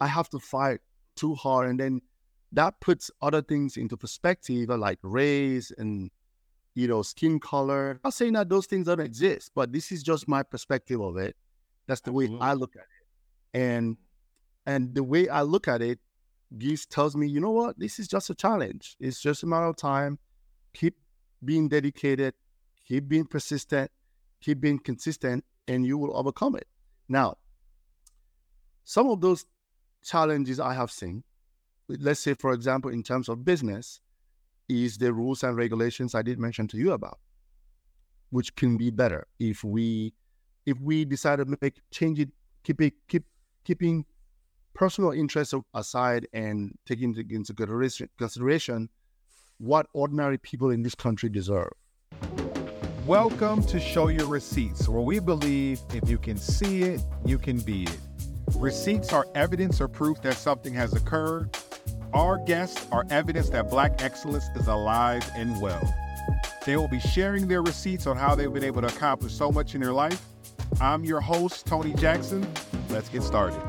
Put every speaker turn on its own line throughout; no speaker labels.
I have to fight too hard. And then that puts other things into perspective, uh, like race and you know, skin color. I'm not saying that those things don't exist, but this is just my perspective of it. That's the way I look at it. And and the way I look at it gives tells me, you know what, this is just a challenge. It's just a matter of time. Keep being dedicated, keep being persistent, keep being consistent, and you will overcome it. Now, some of those challenges I have seen, let's say, for example, in terms of business, is the rules and regulations I did mention to you about, which can be better if we if we decide to make change it, keep it keep keeping personal interests aside and taking into consideration what ordinary people in this country deserve.
Welcome to Show Your Receipts, where we believe if you can see it, you can be it. Receipts are evidence or proof that something has occurred our guests are evidence that Black excellence is alive and well. They will be sharing their receipts on how they've been able to accomplish so much in their life. I'm your host, Tony Jackson. Let's get started.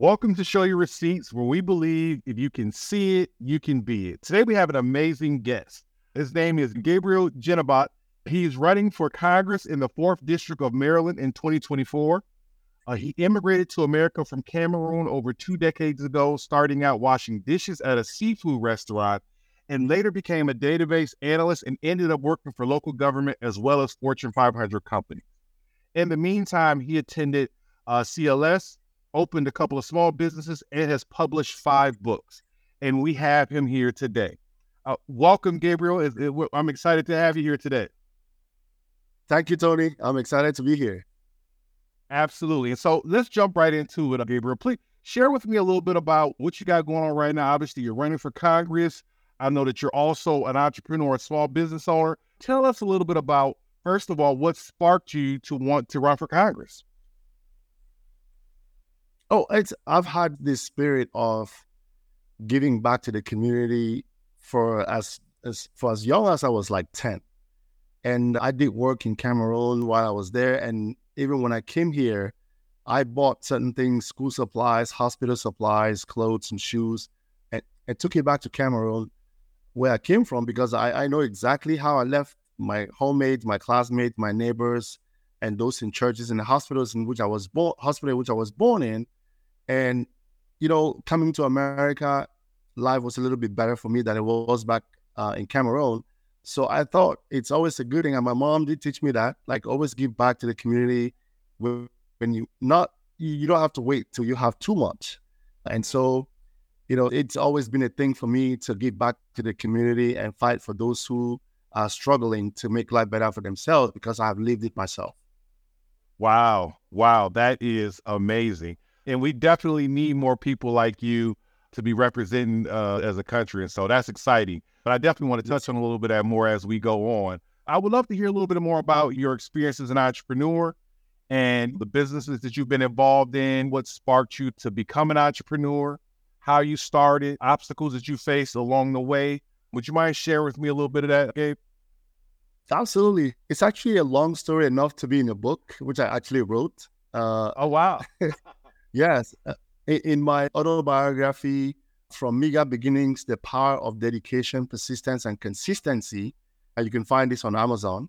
Welcome to Show Your Receipts, where we believe if you can see it, you can be it. Today we have an amazing guest. His name is Gabriel Njinimbot. He's running for Congress in the 4th District of Maryland in 2024. Uh, he immigrated to America from Cameroon over two decades ago, starting out washing dishes at a seafood restaurant, and later became a database analyst and ended up working for local government as well as Fortune 500 companies. In the meantime, he attended uh, CLS, opened a couple of small businesses, and has published five books. And we have him here today. Uh, welcome, Gabriel. I'm excited to have you here today.
Thank you, Tony. I'm excited to be here.
Absolutely. And so let's jump right into it, Gabriel. Please share with me a little bit about what you got going on right now. Obviously, you're running for Congress. I know that you're also an entrepreneur, a small business owner. Tell us a little bit about, first of all, what sparked you to want to run for Congress?
Oh, it's I've had this spirit of giving back to the community for as, as for as young as I was like 10. And I did work in Cameroon while I was there. And even when I came here, I bought certain things, school supplies, hospital supplies, clothes and shoes, and, and took it back to Cameroon where I came from because I, I know exactly how I left my homemates, my classmates, my neighbors, and those in churches and hospitals in which I was born, hospital which I was born in. And, you know, coming to America, life was a little bit better for me than it was back uh, in Cameroon. So I thought it's always a good thing. And my mom did teach me that, like always give back to the community when, you not you don't have to wait till you have too much. And so, you know, it's always been a thing for me to give back to the community and fight for those who are struggling to make life better for themselves because I've lived it myself.
Wow. Wow. That is amazing. And we definitely need more people like you to be representing uh, as a country. And so that's exciting. But I definitely want to touch on a little bit that more as we go on. I would love to hear a little bit more about your experience as an entrepreneur and the businesses that you've been involved in, what sparked you to become an entrepreneur, how you started, obstacles that you faced along the way. Would you mind sharing with me a little bit of that, Gabe?
Absolutely. It's actually a long story enough to be in a book, which I actually wrote.
Uh, oh, wow.
yes. Uh, in my autobiography, From Meager Beginnings The Power of Dedication, Persistence, and Consistency, and you can find this on Amazon,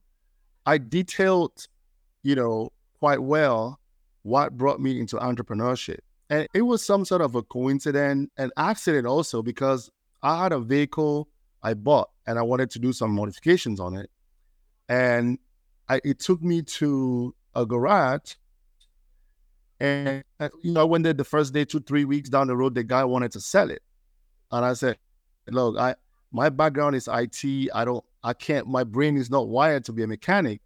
I detailed, you know, quite well what brought me into entrepreneurship. And it was some sort of a coincidence, an accident also, because I had a vehicle I bought and I wanted to do some modifications on it. And I, it took me to a garage and uh, you know, I went there the first day, two, three weeks down the road, the guy wanted to sell it. And I said, Look, I my background is IT. I don't I can't my brain is not wired to be a mechanic.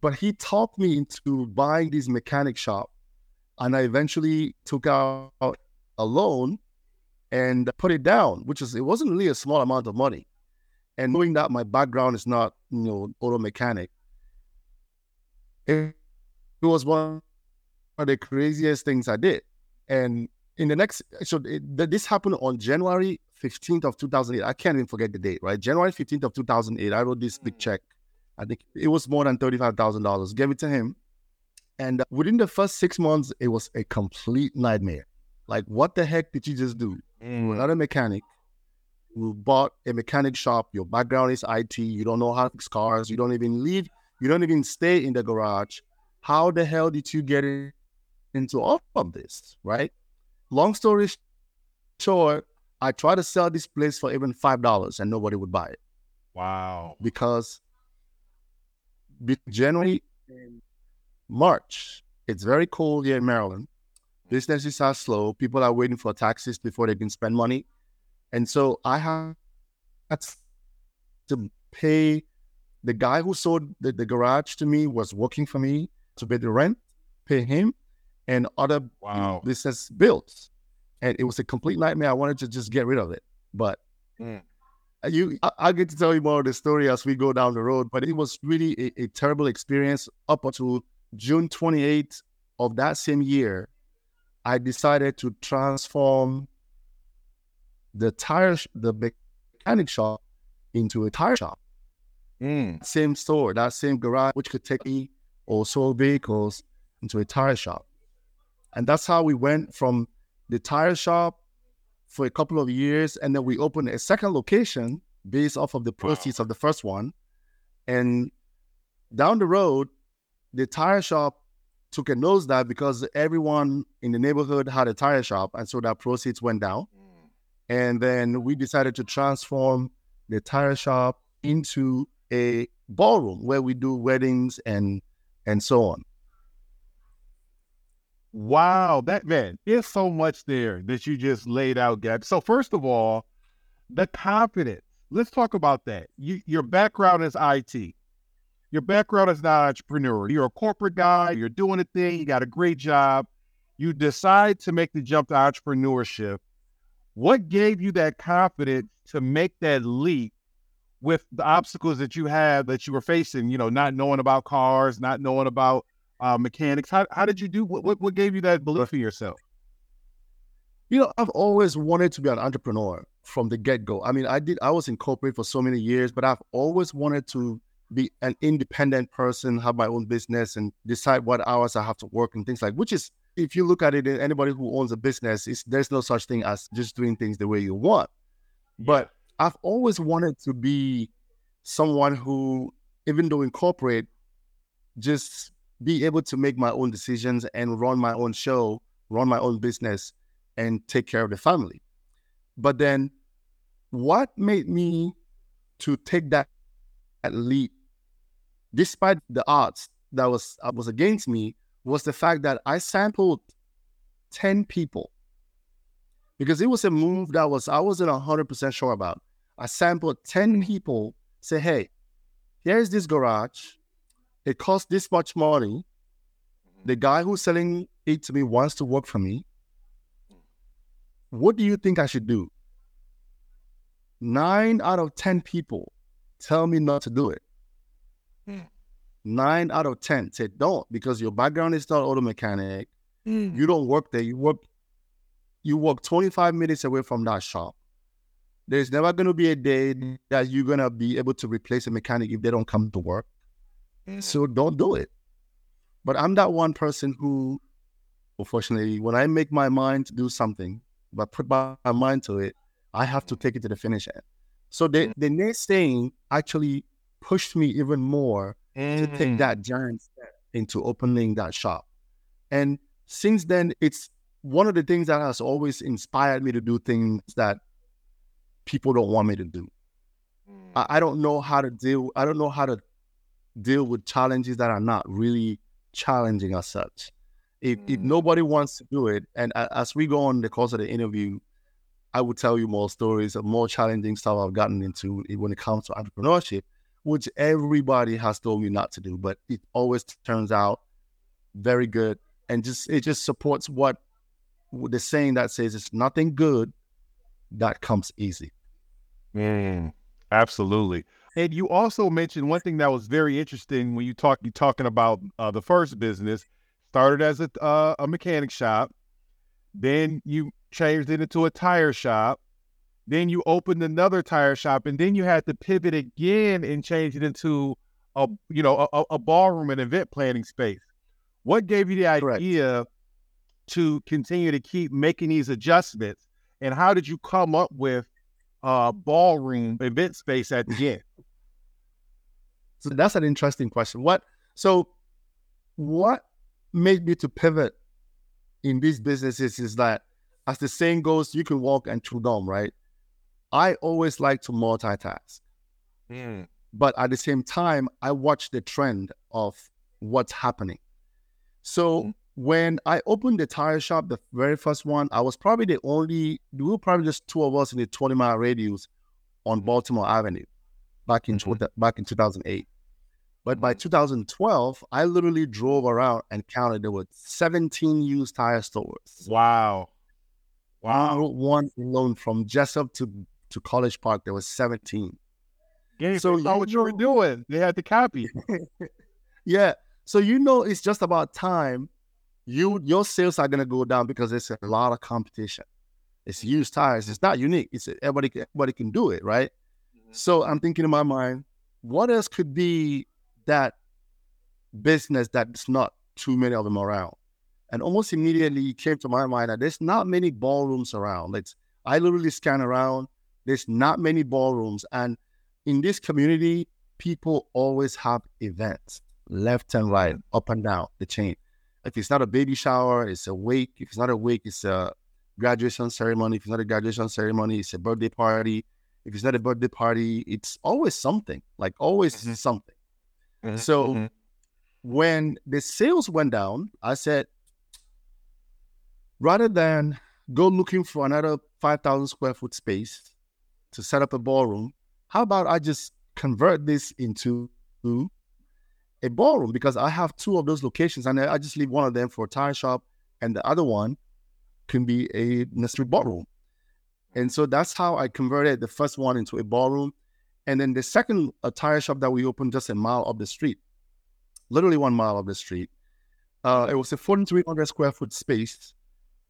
But he talked me into buying this mechanic shop. And I eventually took out a loan and put it down, which is it wasn't really a small amount of money. And knowing that my background is not, you know, auto mechanic, it, it was one of the craziest things I did. And in the next, so it, this happened on January 15th of 2008. I can't even forget the date, right? January 15th of 2008, I wrote this big mm. check I think it was more than $35,000. Gave it to him. And within the first six months, it was a complete nightmare. Like, what the heck did you just do? Mm. You're not a mechanic. You bought a mechanic shop. Your background is IT. You don't know how to fix cars. You don't even leave. You don't even stay in the garage. How the hell did you get into all of this? Right? Long story short, I tried to sell this place for even five dollars, and nobody would buy it.
Wow!
Because January, March, it's very cold here in Maryland. Businesses are slow. People are waiting for taxes before they can spend money. And so I had to pay the guy who sold the, the garage to me was working for me to pay the rent, pay him, and other wow. business bills. And it was a complete nightmare. I wanted to just get rid of it. But mm. you I, will get to tell you more of the story as we go down the road. But it was really a, a terrible experience up until June 28th of that same year. I decided to transform the tire, the mechanic shop into a tire shop. Mm. Same store, that same garage, which could take me or sold vehicles into a tire shop. And that's how we went from the tire shop for a couple of years. And then we opened a second location based off of the proceeds wow. of the first one. And down the road, the tire shop took a nosedive because everyone in the neighborhood had a tire shop. And so that proceeds went down. Mm. And then we decided to transform the tire shop into a ballroom where we do weddings and and so on.
Wow, that man, there's so much there that you just laid out, Gab. So first of all, the confidence. Let's talk about that. You, your background is IT. Your background is not entrepreneur. You're a corporate guy. You're doing a thing. You got a great job. You decide to make the jump to entrepreneurship. What gave you that confidence to make that leap with the obstacles that you had that you were facing? You know, not knowing about cars, not knowing about uh, mechanics. How, how did you do? What, what gave you that belief in yourself?
You know, I've always wanted to be an entrepreneur from the get go. I mean, I did. I was in corporate for so many years, but I've always wanted to be an independent person, have my own business, and decide what hours I have to work and things like. Which is, if you look at it, anybody who owns a business, there's no such thing as just doing things the way you want. But I've always wanted to be someone who, even though in corporate, just be able to make my own decisions and run my own show, run my own business, and take care of the family. But then, what made me to take that, leap, despite the odds that was was against me, was the fact that I sampled ten people because it was a move that was I wasn't hundred percent sure about. I sampled ten people. Say, hey, here's this garage it costs this much money. Mm-hmm. The guy who's selling it to me wants to work for me. What do you think I should do? Nine out of 10 people tell me not to do it. Mm. Nine out of 10 say don't because your background is not auto mechanic. Mm. You don't work there. You work you work 25 minutes away from that shop. There's never going to be a day that you're going to be able to replace a mechanic if they don't come to work. Mm. So don't do it. But I'm that one person who, unfortunately, when I make my mind to do something, if I put my mind to it, I have to take it to the finish end. So the, mm. the next thing actually pushed me even more mm-hmm. to take mm-hmm. that giant step into opening that shop. And since then, it's one of the things that has always inspired me to do things that people don't want me to do. Mm. I, I don't know how to deal, I don't know how to deal with challenges that are not really challenging as such. If, mm. if nobody wants to do it, and as we go on the course of the interview, I will tell you more stories of more challenging stuff I've gotten into when it comes to entrepreneurship, which everybody has told me not to do, but it always turns out very good. And just it just supports what the saying that says it's nothing good that comes easy.
Mm, absolutely. And you also mentioned one thing that was very interesting when you talk you talking about uh, the first business started as a uh, a mechanic shop, then you changed it into a tire shop, then you opened another tire shop, and then you had to pivot again and change it into a you know a, a ballroom and event planning space. What gave you the idea Correct. to continue to keep making these adjustments, and how did you come up with uh, ballroom event space at the end?
So that's an interesting question. What so what made me to pivot in these businesses is that as the saying goes, you can walk and chew gum, right? I always like to multitask. Mm. But at the same time, I watch the trend of what's happening. So mm. when I opened the tire shop, the very first one, I was probably the only, we were probably just two of us in the 20 mile radius on mm. Baltimore Avenue back in, mm-hmm. back in 2008. But by 2012, I literally drove around and counted there were 17 used tire stores.
Wow.
Wow. One alone from Jessup to, to College Park, there was 17.
Yeah, so you know what you were doing. They had to copy.
yeah. So you know it's just about time you your sales are gonna go down because there's a lot of competition. It's used tires. It's not unique. It's everybody everybody can do it, right? So I'm thinking in my mind, what else could be that business that's not too many of them around. And almost immediately came to my mind that there's not many ballrooms around. It's I literally scan around. There's not many ballrooms. And in this community, people always have events left and right, up and down the chain. If it's not a baby shower, it's a wake. If it's not a wake, it's a graduation ceremony. If it's not a graduation ceremony, it's a birthday party. If it's not a birthday party, it's always something, like always mm-hmm. something. Mm-hmm. So mm-hmm. when the sales went down, I said, rather than go looking for another 5,000 square foot space to set up a ballroom, how about I just convert this into a ballroom because I have two of those locations and I just leave one of them for a tire shop and the other one can be a nursery ballroom. And so that's how I converted the first one into a ballroom. And then the second a tire shop that we opened just a mile up the street, literally one mile up the street. Uh, it was a 4,300 square foot space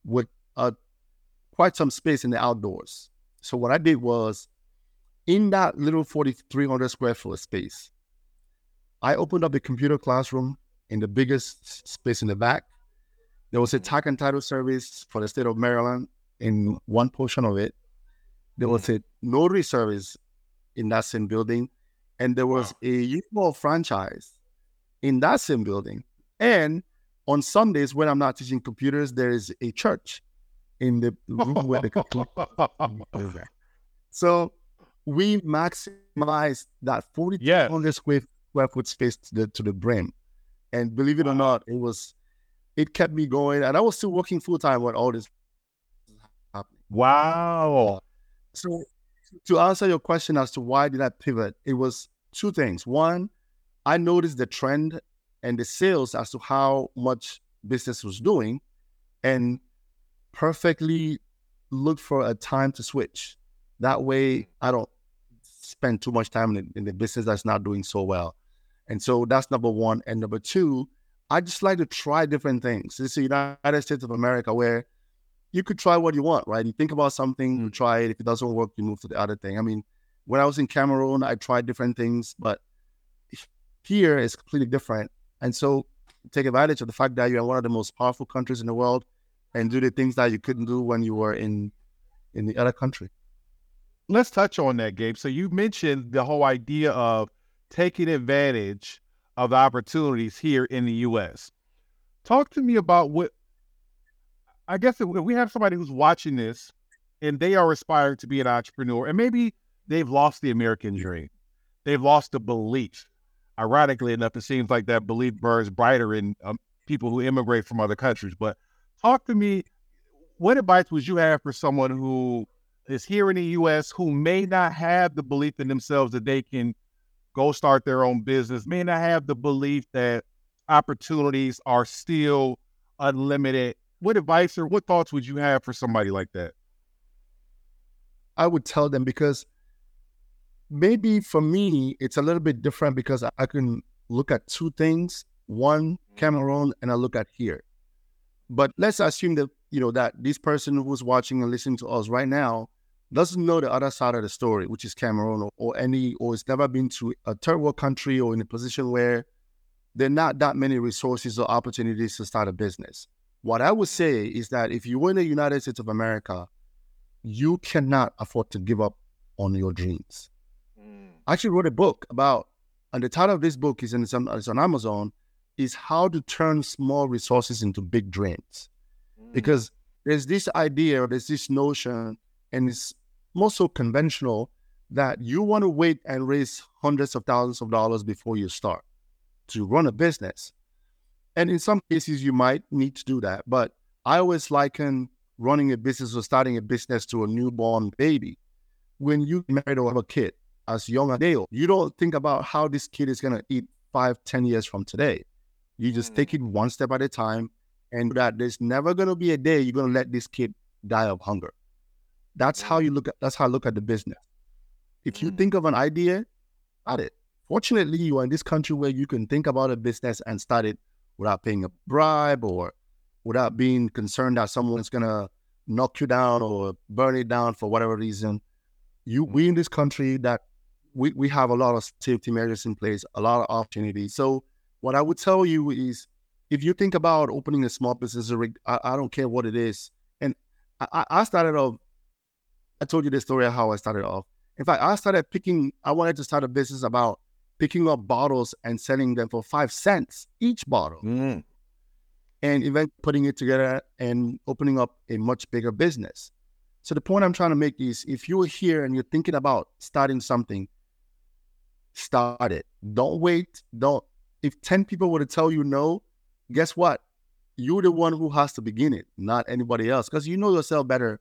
with uh, quite some space in the outdoors. So what I did was, in that little 4,300 square foot space, I opened up a computer classroom in the biggest space in the back. There was a tax and title service for the state of Maryland in one portion of it. There was mm. a notary service in that same building. And there was wow. a youth ball franchise in that same building. And on Sundays, when I'm not teaching computers, there is a church in the room where the clock. So we maximized that 4,200 yeah. square, square foot space to the, to the brim. And believe it wow. or not, it was, it kept me going. And I was still working full time when all this.
Wow.
So to answer your question as to why did I pivot, it was two things. One, I noticed the trend and the sales as to how much business was doing and perfectly looked for a time to switch. That way I don't spend too much time in, in the business that's not doing so well. And so that's number one. And number two, I just like to try different things. This is the United States of America where you could try what you want, right? You think about something, you mm. try it. If it doesn't work, you move to the other thing. I mean, when I was in Cameroon, I tried different things, but here is completely different. And so take advantage of the fact that you're one of the most powerful countries in the world and do the things that you couldn't do when you were in in the other country.
Let's touch on that, Gabe. So you mentioned the whole idea of taking advantage of the opportunities here in the US. Talk to me about what I guess if we have somebody who's watching this and they are aspiring to be an entrepreneur, and maybe they've lost the American dream, they've lost the belief. Ironically enough, it seems like that belief burns brighter in um, people who immigrate from other countries. But talk to me. What advice would you have for someone who is here in the U.S. who may not have the belief in themselves that they can go start their own business, may not have the belief that opportunities are still unlimited what advice or what thoughts would you have for somebody like that?
I would tell them because maybe for me it's a little bit different because I can look at two things, one mm-hmm. Cameroon and I look at here. But let's assume that you know that this person who's watching and listening to us right now doesn't know the other side of the story, which is Cameroon or, or any, or has never been to a third world country or in a position where there are not that many resources or opportunities to start a business. What I would say is that if you were in the United States of America, you cannot afford to give up on your dreams. Mm. I actually wrote a book about, and the title of this book is in, it's on, it's on Amazon, is how to turn small resources into big dreams. Mm. Because there's this idea, there's this notion, and it's more so conventional that you want to wait and raise hundreds of thousands of dollars before you start to run a business. And in some cases, you might need to do that. But I always liken running a business or starting a business to a newborn baby. When you married or have a kid, as young as they are, you don't think about how this kid is going to eat five, ten years from today. You just mm. take it one step at a time, and that there's never going to be a day you're going to let this kid die of hunger. That's how you look at. That's how I look at the business. If you mm. think of an idea, at it. Fortunately, you are in this country where you can think about a business and start it without paying a bribe or without being concerned that someone's gonna knock you down or burn it down for whatever reason. You, we in this country that we, we have a lot of safety measures in place, a lot of opportunities. So what I would tell you is, if you think about opening a small business, I, I don't care what it is. And I, I started off. I told you the story of how I started off. In fact, I started picking. I wanted to start a business about picking up bottles and selling them for five cents each bottle. Mm. And even putting it together and opening up a much bigger business. So the point I'm trying to make is if you're here and you're thinking about starting something, start it. Don't wait. Don't if 10 people were to tell you no, guess what? You're the one who has to begin it, not anybody else. Because you know yourself better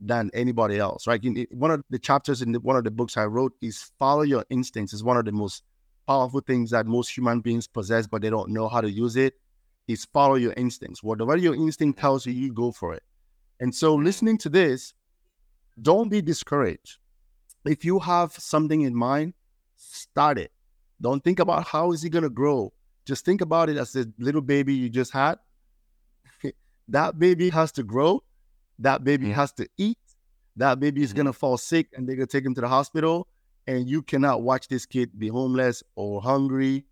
than anybody else, right? In, one of the chapters in the, one of the books I wrote is follow your instincts. is one of the most powerful things that most human beings possess, but they don't know how to use it, is follow your instincts. Whatever your instinct tells you, you go for it. And so, listening to this, don't be discouraged. If you have something in mind, start it. Don't think about how is it going to grow. Just think about it as a little baby you just had. that baby has to grow. That baby has to eat. That baby is mm-hmm. going to fall sick and they're going to take him to the hospital and you cannot watch this kid be homeless or hungry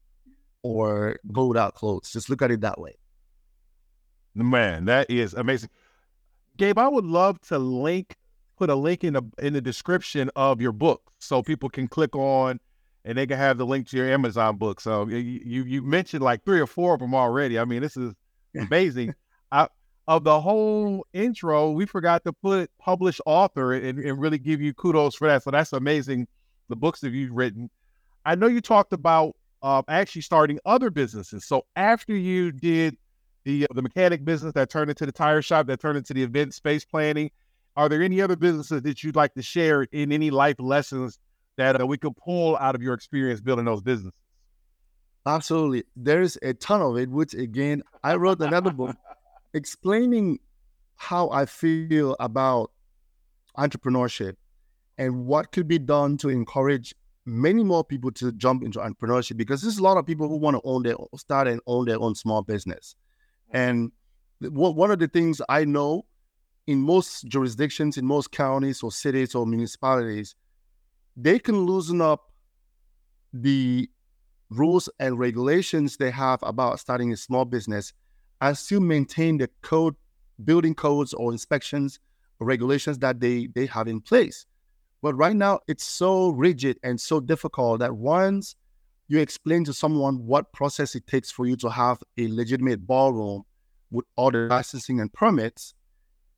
or go without clothes. Just look at it that way.
Man, that is amazing. Gabe, I would love to link, put a link in the in the description of your book so people can click on and they can have the link to your Amazon book. So you you mentioned like three or four of them already. I mean, this is amazing. I, of the whole intro, we forgot to put published author and, and really give you kudos for that. So that's amazing the books that you've written. I know you talked about uh, actually starting other businesses. So after you did the uh, the mechanic business that turned into the tire shop, that turned into the event space planning, are there any other businesses that you'd like to share in any life lessons that uh, we could pull out of your experience building those businesses?
Absolutely. There's a ton of it, which again, I wrote another book explaining how I feel about entrepreneurship and what could be done to encourage many more people to jump into entrepreneurship because there's a lot of people who want to own their start and own their own small business. And one of the things i know in most jurisdictions in most counties or cities or municipalities they can loosen up the rules and regulations they have about starting a small business and still maintain the code building codes or inspections or regulations that they they have in place but right now, it's so rigid and so difficult that once you explain to someone what process it takes for you to have a legitimate ballroom with all the licensing and permits,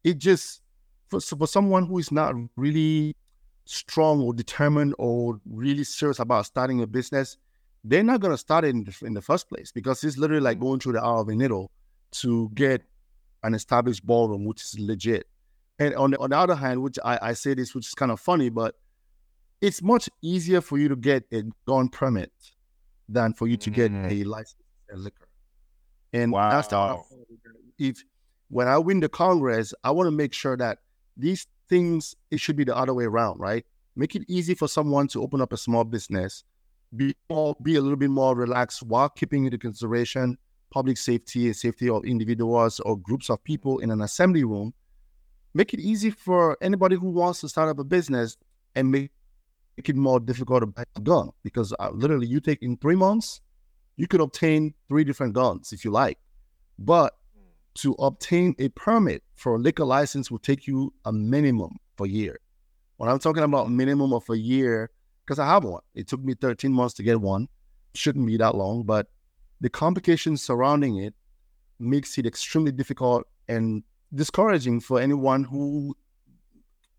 it just for, for someone who is not really strong or determined or really serious about starting a business, they're not going to start it in the, in the, first place because it's literally like going through the eye of a needle to get an established ballroom, which is legit. And on the, on the other hand, which I, I say this, which is kind of funny, but it's much easier for you to get a gun permit than for you to get mm. a license and liquor. And wow. that's the if when I win the Congress, I want to make sure that these things it should be the other way around, right? Make it easy for someone to open up a small business, be more, be a little bit more relaxed while keeping into consideration public safety and safety of individuals or groups of people in an assembly room make it easy for anybody who wants to start up a business and make, make it more difficult to buy a gun because uh, literally you take in three months you could obtain three different guns if you like. But to obtain a permit for a liquor license will take you a minimum of a year. When i'm talking about minimum of a year because i have one. It took me 13 months to get one. Shouldn't be that long but the complications surrounding it makes it extremely difficult and discouraging for anyone who,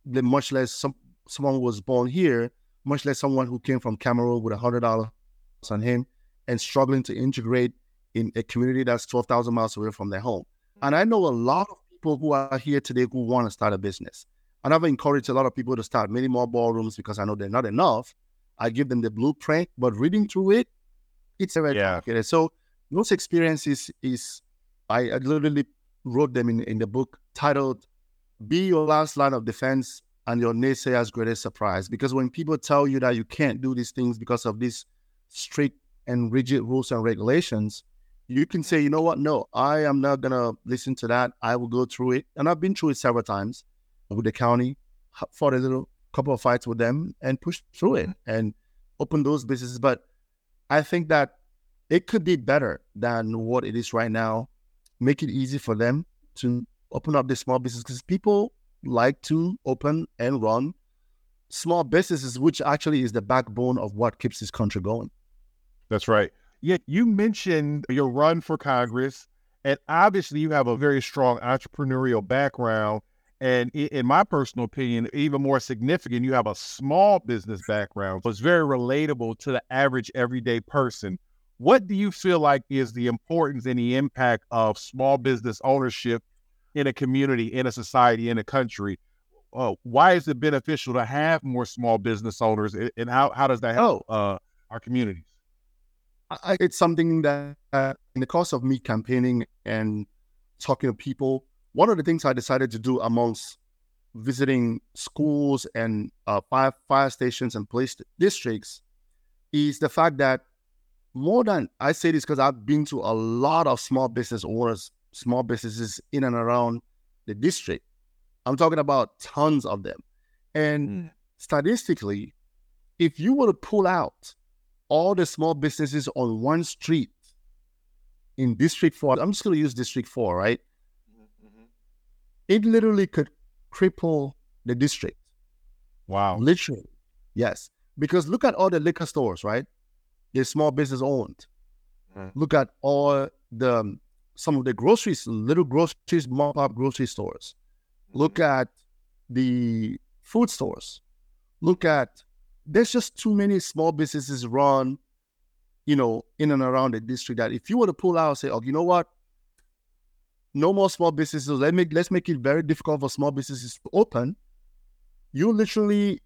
much less some, someone who was born here, much less someone who came from Cameroon with a hundred dollars on him and struggling to integrate in a community that's twelve thousand miles away from their home. And I know a lot of people who are here today who want to start a business. And I've encouraged a lot of people to start many more ballrooms because I know they're not enough. I give them the blueprint, but reading through it, it's very yeah. complicated. So those experiences is I, I literally wrote them in, in the book titled Be Your Last Line of Defense and Your Naysayer's Greatest Surprise. Because when people tell you that you can't do these things because of these strict and rigid rules and regulations, you can say, you know what? No, I am not going to listen to that. I will go through it. And I've been through it several times with the county, fought a little couple of fights with them and pushed through it mm-hmm. and opened those businesses. But I think that it could be better than what it is right now make it easy for them to open up their small business because people like to open and run small businesses, which actually is the backbone of what keeps this country going.
That's right. Yet you mentioned your run for Congress, and obviously you have a very strong entrepreneurial background. And in my personal opinion, even more significant, you have a small business background. So it's very relatable to the average everyday person. What do you feel like is the importance and the impact of small business ownership in a community, in a society, in a country? Uh, why is it beneficial to have more small business owners, and how, how does that help oh. uh, our communities?
I, it's something that uh, in the course of me campaigning and talking to people, one of the things I decided to do amongst visiting schools and uh, fire, fire stations and police districts is the fact that more than I say this because I've been to a lot of small business owners, small businesses in and around the district. I'm talking about tons of them. And mm. statistically, if you were to pull out all the small businesses on one street in District 4, I'm just going to use District 4, right? Mm-hmm. It literally could cripple the district.
Wow.
Literally. Yes. Because look at all the liquor stores, right? They're small business owned. Mm. Look at all the um, some of the groceries, little groceries, mom up grocery stores. Mm. Look at the food stores. Look at there's just too many small businesses run, you know, in and around the district that if you were to pull out, and say, oh, you know what? No more small businesses. Let make let's make it very difficult for small businesses to open. You literally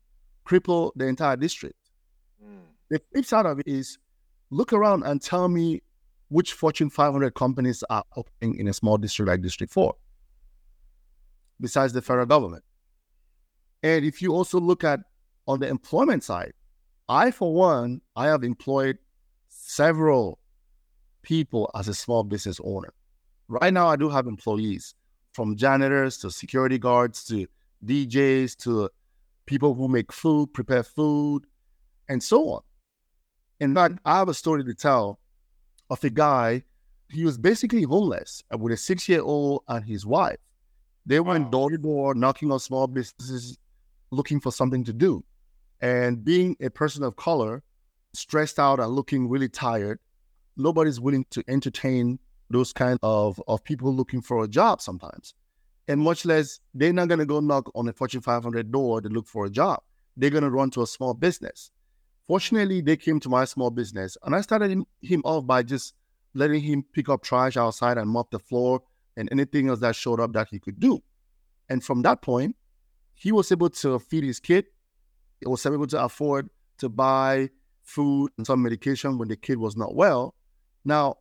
cripple the entire district. The flip side of it is look around and tell me which Fortune 500 companies are operating in a small district like District 4, besides the federal government. And if you also look at on the employment side, I, for one, I have employed several people as a small business owner. Right now, I do have employees from janitors to security guards to DJs to people who make food, prepare food, and so on. In fact, I have a story to tell of a guy. He was basically homeless with a six year old and his wife. They went door to door, knocking on small businesses, looking for something to do. And being a person of color, stressed out and looking really tired, nobody's willing to entertain those kind of, of people looking for a job sometimes. And much less, they're not going to go knock on a Fortune 500 door to look for a job. They're going to run to a small business. Fortunately, they came to my small business and I started him, off by just letting him pick up trash outside and mop the floor and anything else that showed up that he could do. And from that point, he was able to feed his kid. He was able to afford to buy food and some medication when the kid was not well. Now,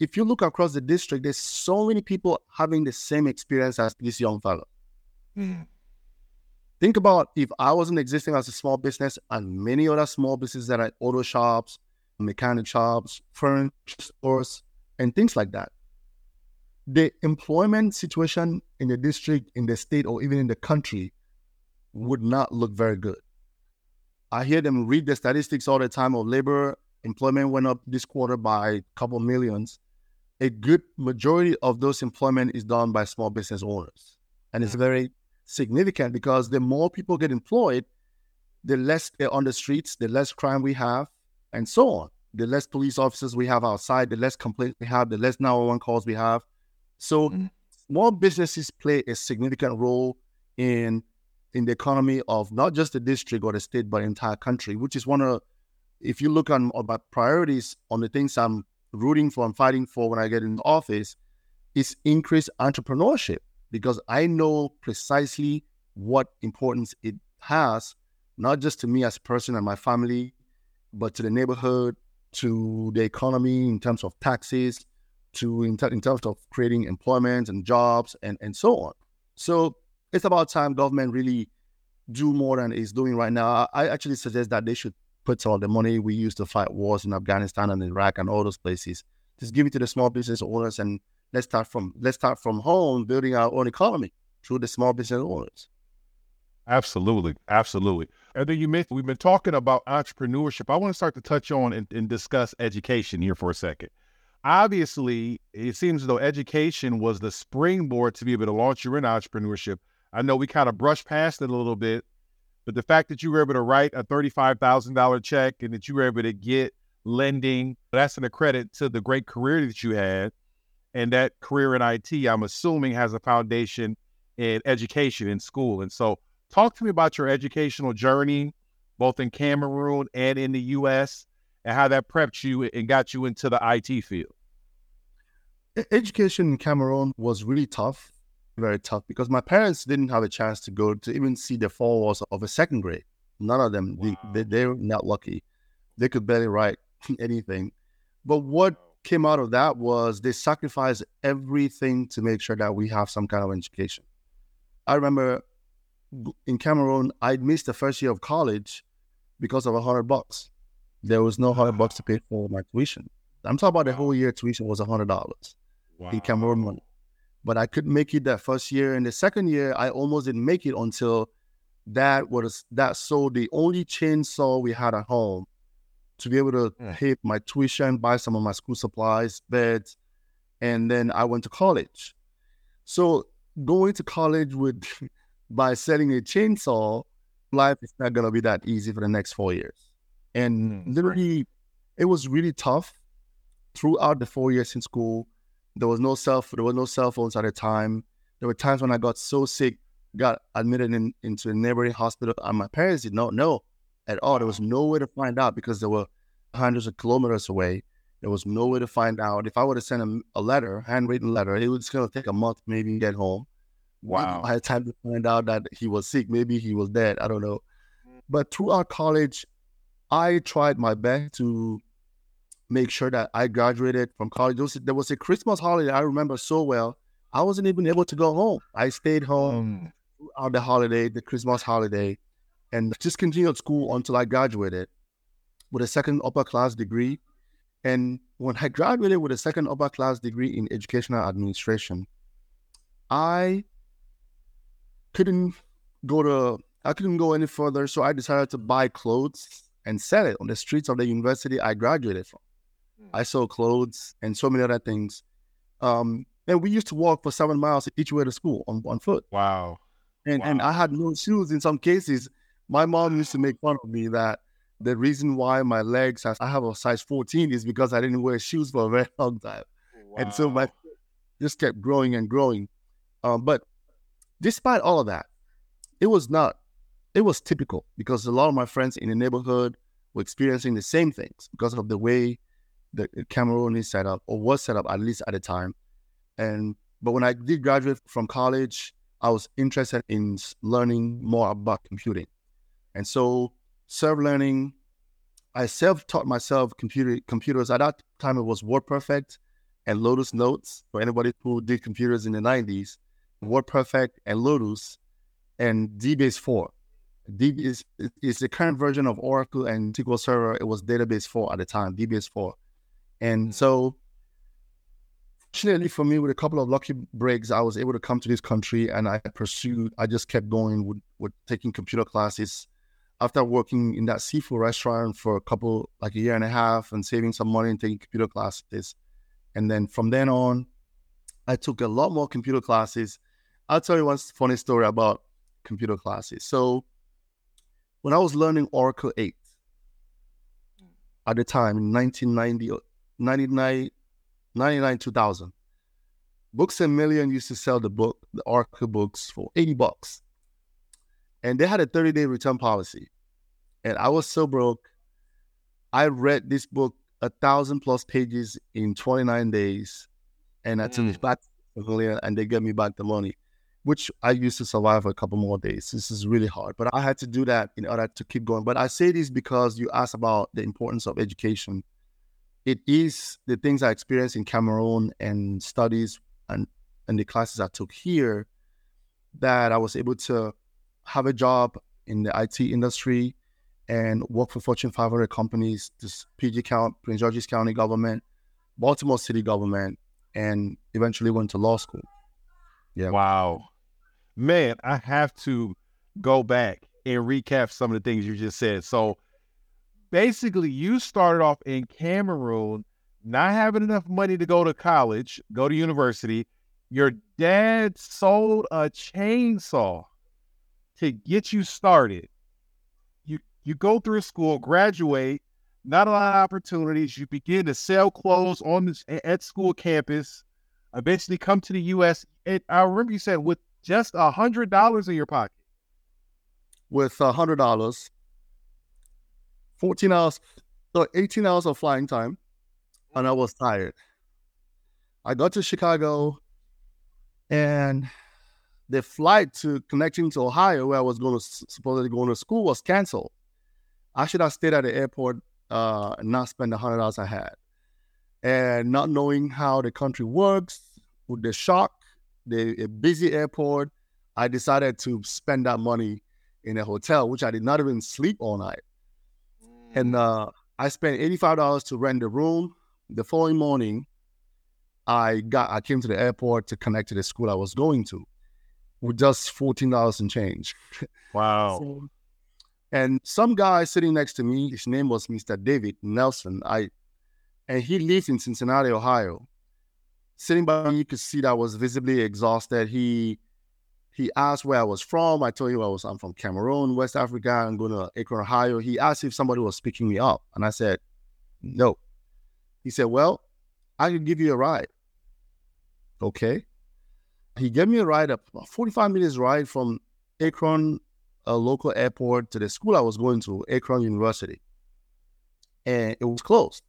if you look across the district, there's so many people having the same experience as this young fellow. Mm. Think about if I wasn't existing as a small business and many other small businesses that are auto shops, mechanic shops, furniture stores, and things like that. the employment situation in the district, in the state, or even in the country would not look very good. I hear them read the statistics all the time of labor employment went up this quarter by a couple millions. A good majority of those employment is done by small business owners. And it's very significant because the more people get employed, the less they're on the streets, the less crime we have, and so on. The less police officers we have outside, the less complaints we have, the less 911 calls we have. So mm-hmm. small businesses play a significant role in in the economy of not just the district or the state, but the entire country, which is one of, if you look on, my priorities on the things I'm rooting for and fighting for when I get in office, is increased entrepreneurship because I know precisely what importance it has, not just to me as a person and my family, but to the neighborhood, to the economy in terms of taxes, to in, in terms of creating employment and jobs and, and so on. So it's about time government really do more than it's doing right now. I actually suggest that they should put of the money we use to fight wars in Afghanistan and Iraq and all those places, just give it to the small business owners and let's start from let's start from home building our own economy through the small business owners.
Absolutely, absolutely. And then you mentioned we've been talking about entrepreneurship. I want to start to touch on and, and discuss education here for a second obviously, it seems as though education was the springboard to be able to launch your in entrepreneurship. I know we kind of brushed past it a little bit, but the fact that you were able to write a $35,000 check and that you were able to get lending, that's an credit to the great career that you had. And that career in IT, I'm assuming, has a foundation in education in school. And so, talk to me about your educational journey, both in Cameroon and in the US, and how that prepped you and got you into the IT field.
Education in Cameroon was really tough very tough because my parents didn't have a chance to go to even see the four walls of a second grade. None of them, wow. they, they, they were not lucky. They could barely write anything. But what came out of that was they sacrificed everything to make sure that we have some kind of education. I remember in Cameroon, I missed the first year of college because of a hundred bucks. There was no hundred bucks to pay for my tuition. I'm talking about the whole year tuition was a hundred dollars wow. in Cameroon money but I couldn't make it that first year. And the second year, I almost didn't make it until that was that sold the only chainsaw we had at home to be able to yeah. pay my tuition, buy some of my school supplies, beds, and then I went to college. So going to college with by selling a chainsaw, life is not gonna be that easy for the next four years. And mm, literally, it was really tough throughout the four years in school there was no cell there was no cell phones at the time. There were times when I got so sick, got admitted in, into a neighboring hospital, and my parents did not know at all. There was no way to find out because they were hundreds of kilometers away. There was no way to find out. If I were to send a, a letter, handwritten letter, it was going to take a month maybe to get home.
Wow.
I had time to find out that he was sick. Maybe he was dead. I don't know. But throughout college, I tried my best to make sure that I graduated from college. There was, there was a Christmas holiday I remember so well. I wasn't even able to go home. I stayed home um, the holiday, the Christmas holiday, and just continued school until I graduated with a second upper class degree. And when I graduated with a second upper class degree in educational administration, I couldn't go to I couldn't go any further, so I decided to buy clothes and sell it on the streets of the university I graduated from. I sold clothes and so many other things. Um, and we used to walk for seven miles each way to school on, on foot.
Wow.
And
wow.
and I had no shoes in some cases. My mom used to make fun of me that the reason why my legs I have a size 14 is because I didn't wear shoes for a very long time. Wow. And so my just kept growing and growing. Um, but despite all of that, it was not, it was typical because a lot of my friends in the neighborhood were experiencing the same things because of the way the Cameroon is set up or was set up at least at the time. And but when I did graduate from college, I was interested in learning more about computing. And so self-learning, I self-taught myself computer computers. At that time it was WordPerfect and Lotus Notes for anybody who did computers in the 90s. WordPerfect and Lotus and DBase 4. DB is, is the current version of Oracle and SQL Server. It was Database 4 at the time, DBase 4. And mm. so fortunately for me, with a couple of lucky breaks, I was able to come to this country and I pursued, I just kept going with, with taking computer classes. After working in that seafood restaurant for a couple, like a year and a half, and saving some money and taking computer classes. And then from then on, I took a lot more computer classes. I'll tell you one funny story about computer classes. So when I was learning Oracle 8 hmm. at the time in 1990, uh, 99, 99 2000. Books a Million used to sell the book, the Oracle books, for 80 bucks. And they had a 30 day return policy. And I was so broke. I read this book a thousand plus pages in 29 days. And I took it mm. back to and they gave me back the money, which I used to survive for a couple more days. This is really hard. But I had to do that in order to keep going. But I say this because you asked about the importance of education it is the things I experienced in Cameroon and studies and, and the classes I took here that I was able to have a job in the IT industry and work for Fortune 500 companies, this PG County, Prince George's County government, Baltimore City government, and eventually went to law school.
Yeah. Wow. Man, I have to go back and recap some of the things you just said. So basically you started off in Cameroon, not having enough money to go to college, go to university. Your dad sold a chainsaw to get you started. You you go through school, graduate, not a lot of opportunities. You begin to sell clothes on this at school campus. Eventually, come to the U.S. And I remember you said with just a hundred dollars in your pocket.
With a hundred dollars, 14 hours, so 18 hours of flying time, and I was tired. I got to Chicago, and the flight to connecting to Ohio, where I was going to supposedly going to school, was canceled. I should have stayed at the airport uh, and not spend the hundred dollars I had. And not knowing how the country works, with the shock, the busy airport, I decided to spend that money in a hotel, which I did not even sleep all night. And uh, I spent $85 to rent the room. The following morning, I got I came to the airport to connect to the school I was going to with just $14 and change.
Wow. so,
and some guy sitting next to me, his name was Mr. David Nelson. I and he lived in Cincinnati, Ohio. Sitting by me, you could see that I was visibly exhausted. He he asked where I was from. I told him I was I'm from Cameroon, West Africa. I'm going to Akron, Ohio. He asked if somebody was picking me up, and I said, no. He said, well, I can give you a ride. Okay. He gave me a ride, a 45 minutes ride from Akron, a local airport, to the school I was going to, Akron University. And it was closed.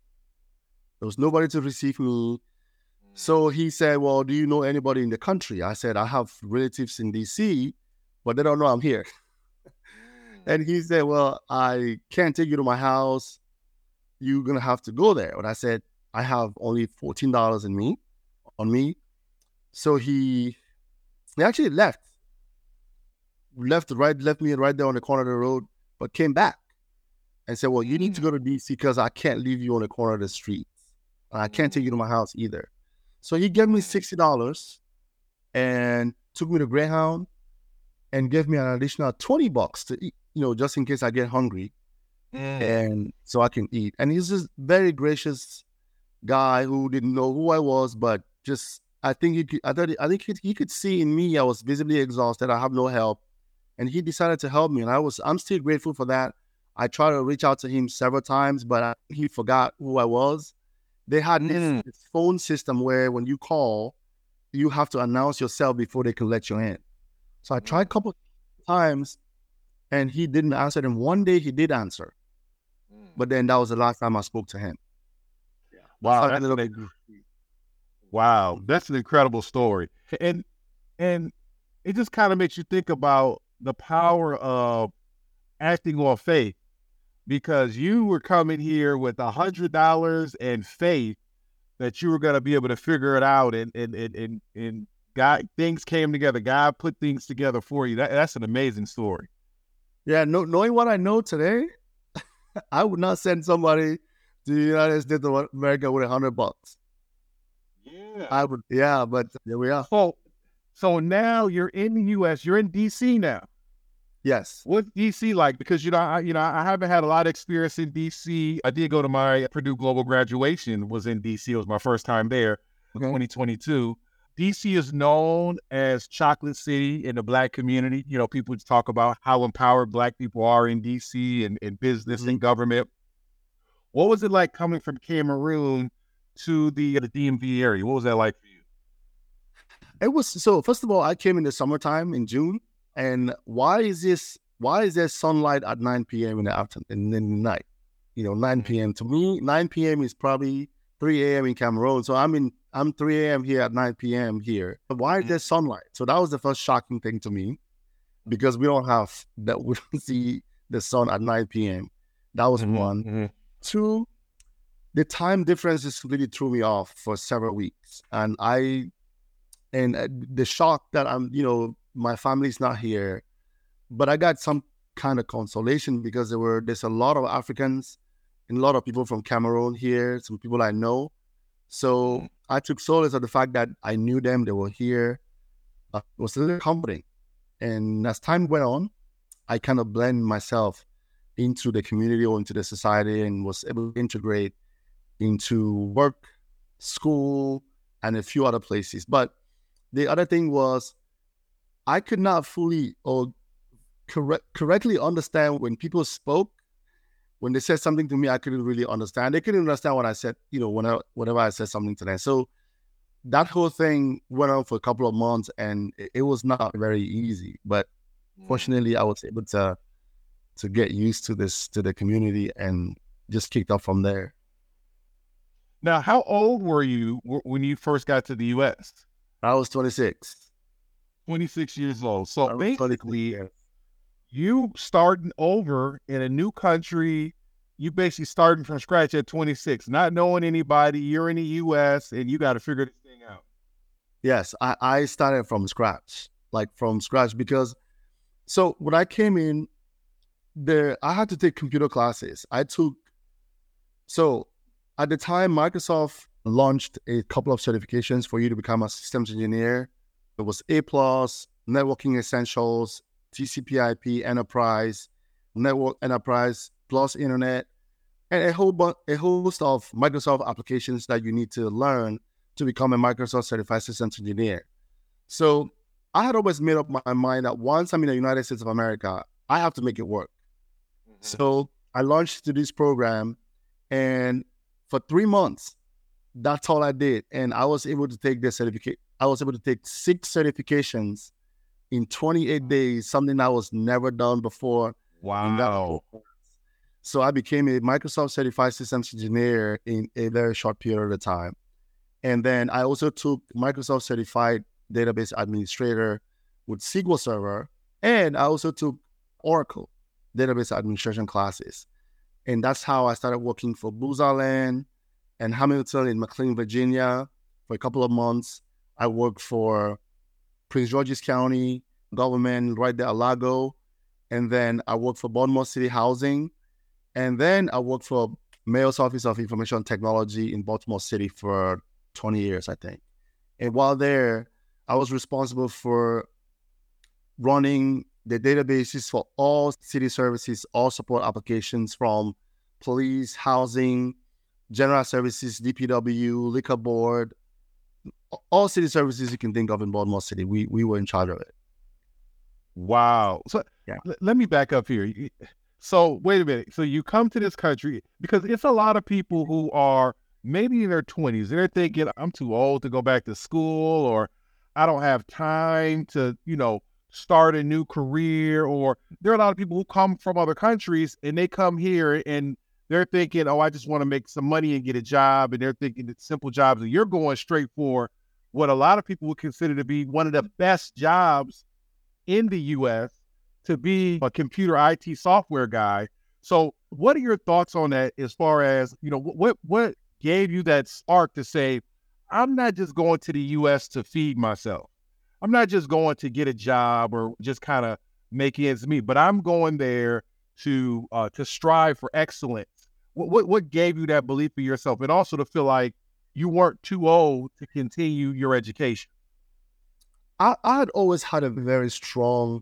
There was nobody to receive me. So mm. he said, Well, do you know anybody in the country? I said, I have relatives in DC, but they don't know I'm here. and he said, Well, I can't take you to my house. You're gonna have to go there. And I said, I have only $14 in me on me. So he he actually left. Left right, left me right there on the corner of the road, but came back and said, Well, you need to go to DC because I can't leave you on the corner of the street. And I can't take you to my house either. So he gave me sixty dollars and took me to Greyhound and gave me an additional twenty bucks to eat, you know, just in case I get hungry, mm. and so I can eat. And he's this very gracious guy who didn't know who I was, but just I think he could, I thought I think he, he could see in me I was visibly exhausted. I have no help, and he decided to help me, and I was I'm still grateful for that. I tried to reach out to him several times, but I, he forgot who I was. They had mm. this, phone system where when you call, you have to announce yourself before they can let you in. So I tried a couple times and he didn't answer. And one day he did answer. Mm. But then that was the last time I spoke to him.
Yeah. Wow. That's an, wow. That's an incredible story. And and it just kind of makes you think about the power of acting on faith because you were coming here with a hundred dollars and faith that you were going to be able to figure it out and and and and, and God things came together. God put things together for you. That, that's an amazing story.
Yeah, no, knowing what I know today, I would not send somebody to the United States of America with a hundred bucks. Yeah. I would, yeah, but there we are.
So, so now you're in the U.S. You're in D.C. now.
Yes.
What's DC like? Because you know, I, you know, I haven't had a lot of experience in DC. I did go to my Purdue Global graduation. Was in DC. It was my first time there, okay. 2022. DC is known as Chocolate City in the Black community. You know, people talk about how empowered Black people are in DC and in business mm-hmm. and government. What was it like coming from Cameroon to the the DMV area? What was that like for you?
It was so. First of all, I came in the summertime in June, and why is this? Why is there sunlight at 9 p.m. in the afternoon and in the night? You know, 9 p.m. Mm-hmm. to me, 9 p.m. is probably 3 a.m. in Cameroon. So I'm in I'm 3 a.m. here at 9 p.m. here. But why is mm-hmm. there sunlight? So that was the first shocking thing to me because we don't have that we don't see the sun at 9 p.m. That was mm-hmm. one. Mm-hmm. Two, the time differences really threw me off for several weeks. And I and uh, the shock that I'm, you know, my family's not here, but I got some kind of consolation because there were there's a lot of Africans and a lot of people from Cameroon here, some people I know. So mm. I took solace of the fact that I knew them, they were here. Uh, it was a little comforting. And as time went on, I kind of blend myself into the community or into the society and was able to integrate into work, school, and a few other places. But the other thing was I could not fully or correct, correctly understand when people spoke. When they said something to me, I couldn't really understand. They couldn't understand what I said, you know, whenever, whenever I said something to them. So that whole thing went on for a couple of months and it, it was not very easy. But fortunately, I was able to to get used to this to the community and just kicked off from there.
Now, how old were you when you first got to the U.S.?
I was 26.
26 years old. So basically, you starting over in a new country, you basically starting from scratch at 26, not knowing anybody. You're in the U.S. and you got to figure this thing out.
Yes, I, I started from scratch, like from scratch, because so when I came in, there I had to take computer classes. I took so at the time Microsoft launched a couple of certifications for you to become a systems engineer it was A plus, networking essentials, TCP/IP enterprise, network enterprise plus internet, and a whole bu- a host of Microsoft applications that you need to learn to become a Microsoft certified systems engineer. So I had always made up my mind that once I'm in the United States of America, I have to make it work. Mm-hmm. So I launched to this program, and for three months, that's all I did, and I was able to take the certificate I was able to take six certifications in 28 days, something that was never done before.
Wow.
So I became a Microsoft certified systems engineer in a very short period of time. And then I also took Microsoft certified database administrator with SQL Server. And I also took Oracle database administration classes. And that's how I started working for Allen and Hamilton in McLean, Virginia for a couple of months. I worked for Prince George's County government right there, at Largo. And then I worked for Baltimore City Housing. And then I worked for Mayor's Office of Information Technology in Baltimore City for 20 years, I think. And while there, I was responsible for running the databases for all city services, all support applications from police, housing, general services, DPW, liquor board, all city services you can think of in Baltimore City, we we were in charge of it.
Wow. So yeah. L- let me back up here. So wait a minute. So you come to this country because it's a lot of people who are maybe in their twenties. They're thinking, I'm too old to go back to school, or I don't have time to, you know, start a new career. Or there are a lot of people who come from other countries and they come here and they're thinking, oh, I just want to make some money and get a job. And they're thinking it's simple jobs. And you're going straight for what a lot of people would consider to be one of the best jobs in the US to be a computer IT software guy. So, what are your thoughts on that as far as, you know, what what gave you that spark to say, I'm not just going to the US to feed myself. I'm not just going to get a job or just kind of make ends meet, but I'm going there to uh, to strive for excellence. What, what what gave you that belief in yourself, and also to feel like you weren't too old to continue your education?
I, I had always had a very strong,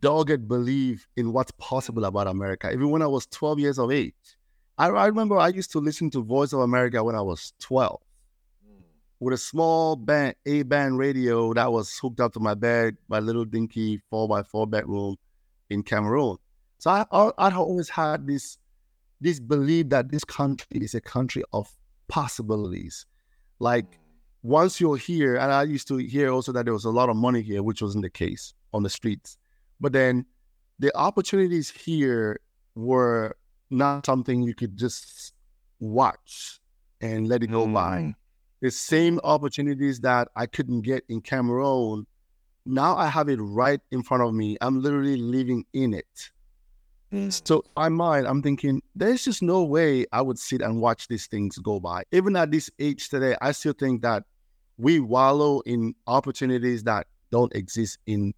dogged belief in what's possible about America. Even when I was 12 years of age, I, I remember I used to listen to Voice of America when I was 12 with a small band, A band radio that was hooked up to my bed, my little dinky four by four bedroom in Cameroon. So I, I, always had this this belief that this country is a country of possibilities. Like mm. once you're here, and I used to hear also that there was a lot of money here, which wasn't the case on the streets. But then the opportunities here were not something you could just watch and let it go by. Mm. The same opportunities that I couldn't get in Cameroon. Now I have it right in front of me. I'm literally living in it. Mm. So my mind, I'm thinking, there's just no way I would sit and watch these things go by. Even at this age today, I still think that we wallow in opportunities that don't exist in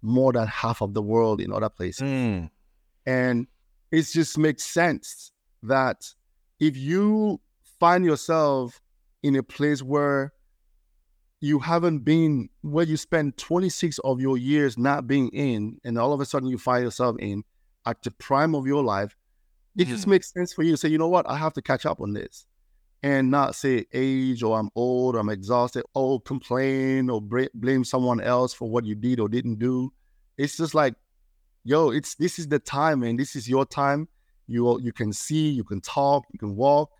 more than half of the world in other places. Mm. And it just makes sense that if you find yourself in a place where you haven't been where you spend 26 of your years not being in and all of a sudden you find yourself in at the prime of your life it just mm-hmm. makes sense for you to say you know what? I have to catch up on this. And not say age or i'm old or i'm exhausted or complain or blame someone else for what you did or didn't do. It's just like yo it's this is the time and this is your time. You you can see you can talk you can walk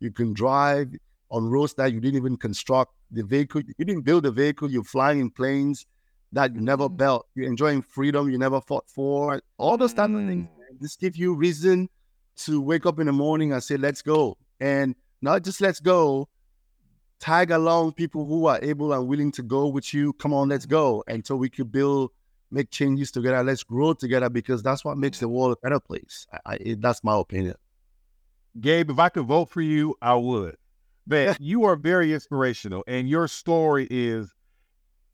you can drive on roads that you didn't even construct the vehicle. You didn't build the vehicle. You're flying in planes that you never mm. built. You're enjoying freedom you never fought for. All those type of things. Mm. This give you reason to wake up in the morning and say, "Let's go," and not just let's go. Tag along people who are able and willing to go with you. Come on, let's go, and so we could build, make changes together. Let's grow together because that's what makes the world a better place. I, I, that's my opinion.
Gabe, if I could vote for you, I would that you are very inspirational and your story is